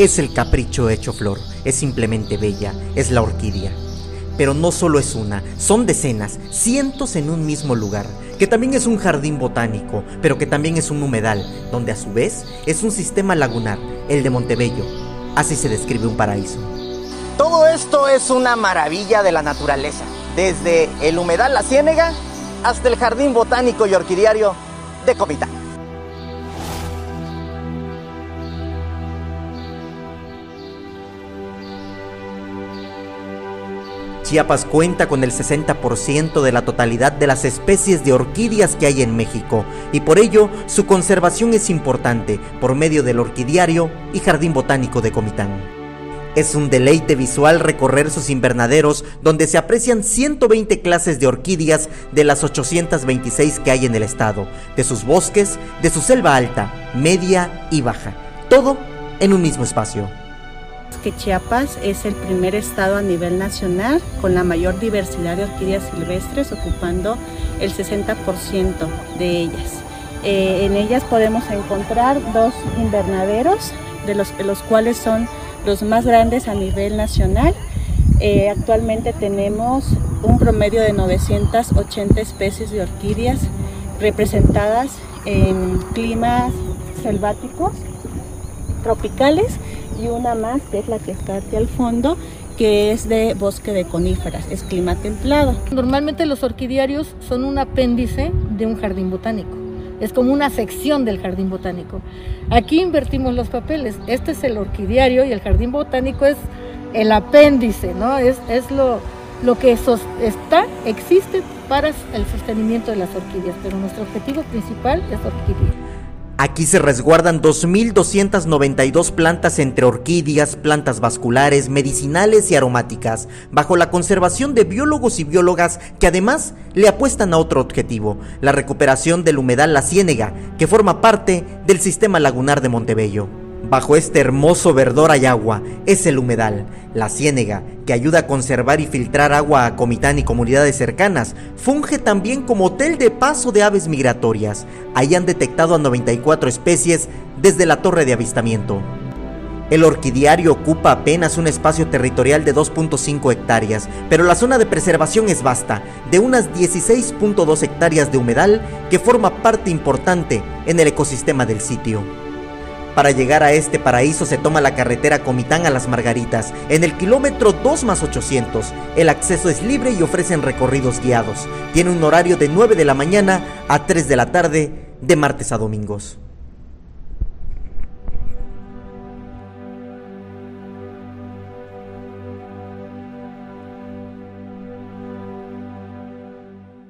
Es el capricho hecho flor, es simplemente bella, es la orquídea. Pero no solo es una, son decenas, cientos en un mismo lugar, que también es un jardín botánico, pero que también es un humedal, donde a su vez es un sistema lagunar, el de Montebello. Así se describe un paraíso. Todo esto es una maravilla de la naturaleza, desde el humedal La Ciénega hasta el jardín botánico y orquidiario de Comitán. Chiapas cuenta con el 60% de la totalidad de las especies de orquídeas que hay en México. Y por ello su conservación es importante por medio del orquidiario y jardín botánico de Comitán. Es un deleite visual recorrer sus invernaderos donde se aprecian 120 clases de orquídeas de las 826 que hay en el estado, de sus bosques, de su selva alta, media y baja, todo en un mismo espacio que Chiapas es el primer estado a nivel nacional con la mayor diversidad de orquídeas silvestres, ocupando el 60% de ellas. Eh, en ellas podemos encontrar dos invernaderos, de los, cuales son los más grandes a nivel nacional. Eh, actualmente tenemos un promedio de 980 especies de orquídeas representadas en climas selváticos, tropicales y una más que es la que está aquí al fondo que es de bosque de coníferas, es clima templado. Normalmente los orquidiarios son un apéndice de un jardín botánico, es como una sección del jardín botánico. Aquí invertimos los papeles, este es el orquidiario y el jardín botánico es el apéndice, ¿no? Es, es lo, lo que está, existe para el sostenimiento de las orquídeas, pero nuestro objetivo principal es orquídea. Aquí se resguardan 2.292 plantas entre orquídeas, plantas vasculares, medicinales y aromáticas, bajo la conservación de biólogos y biólogas que además le apuestan a otro objetivo, la recuperación del humedal La Ciénega, que forma parte del sistema lagunar de Montebello. Bajo este hermoso verdor hay agua, es el humedal, la ciénega, que ayuda a conservar y filtrar agua a Comitán y comunidades cercanas. Funge también como hotel de paso de aves migratorias. Ahí han detectado a 94 especies desde la torre de avistamiento. El orquidiario ocupa apenas un espacio territorial de 2.5 hectáreas, pero la zona de preservación es vasta, de unas 16.2 hectáreas de humedal que forma parte importante en el ecosistema del sitio. Para llegar a este paraíso se toma la carretera Comitán a Las Margaritas, en el kilómetro 2 más 800. El acceso es libre y ofrecen recorridos guiados. Tiene un horario de 9 de la mañana a 3 de la tarde, de martes a domingos.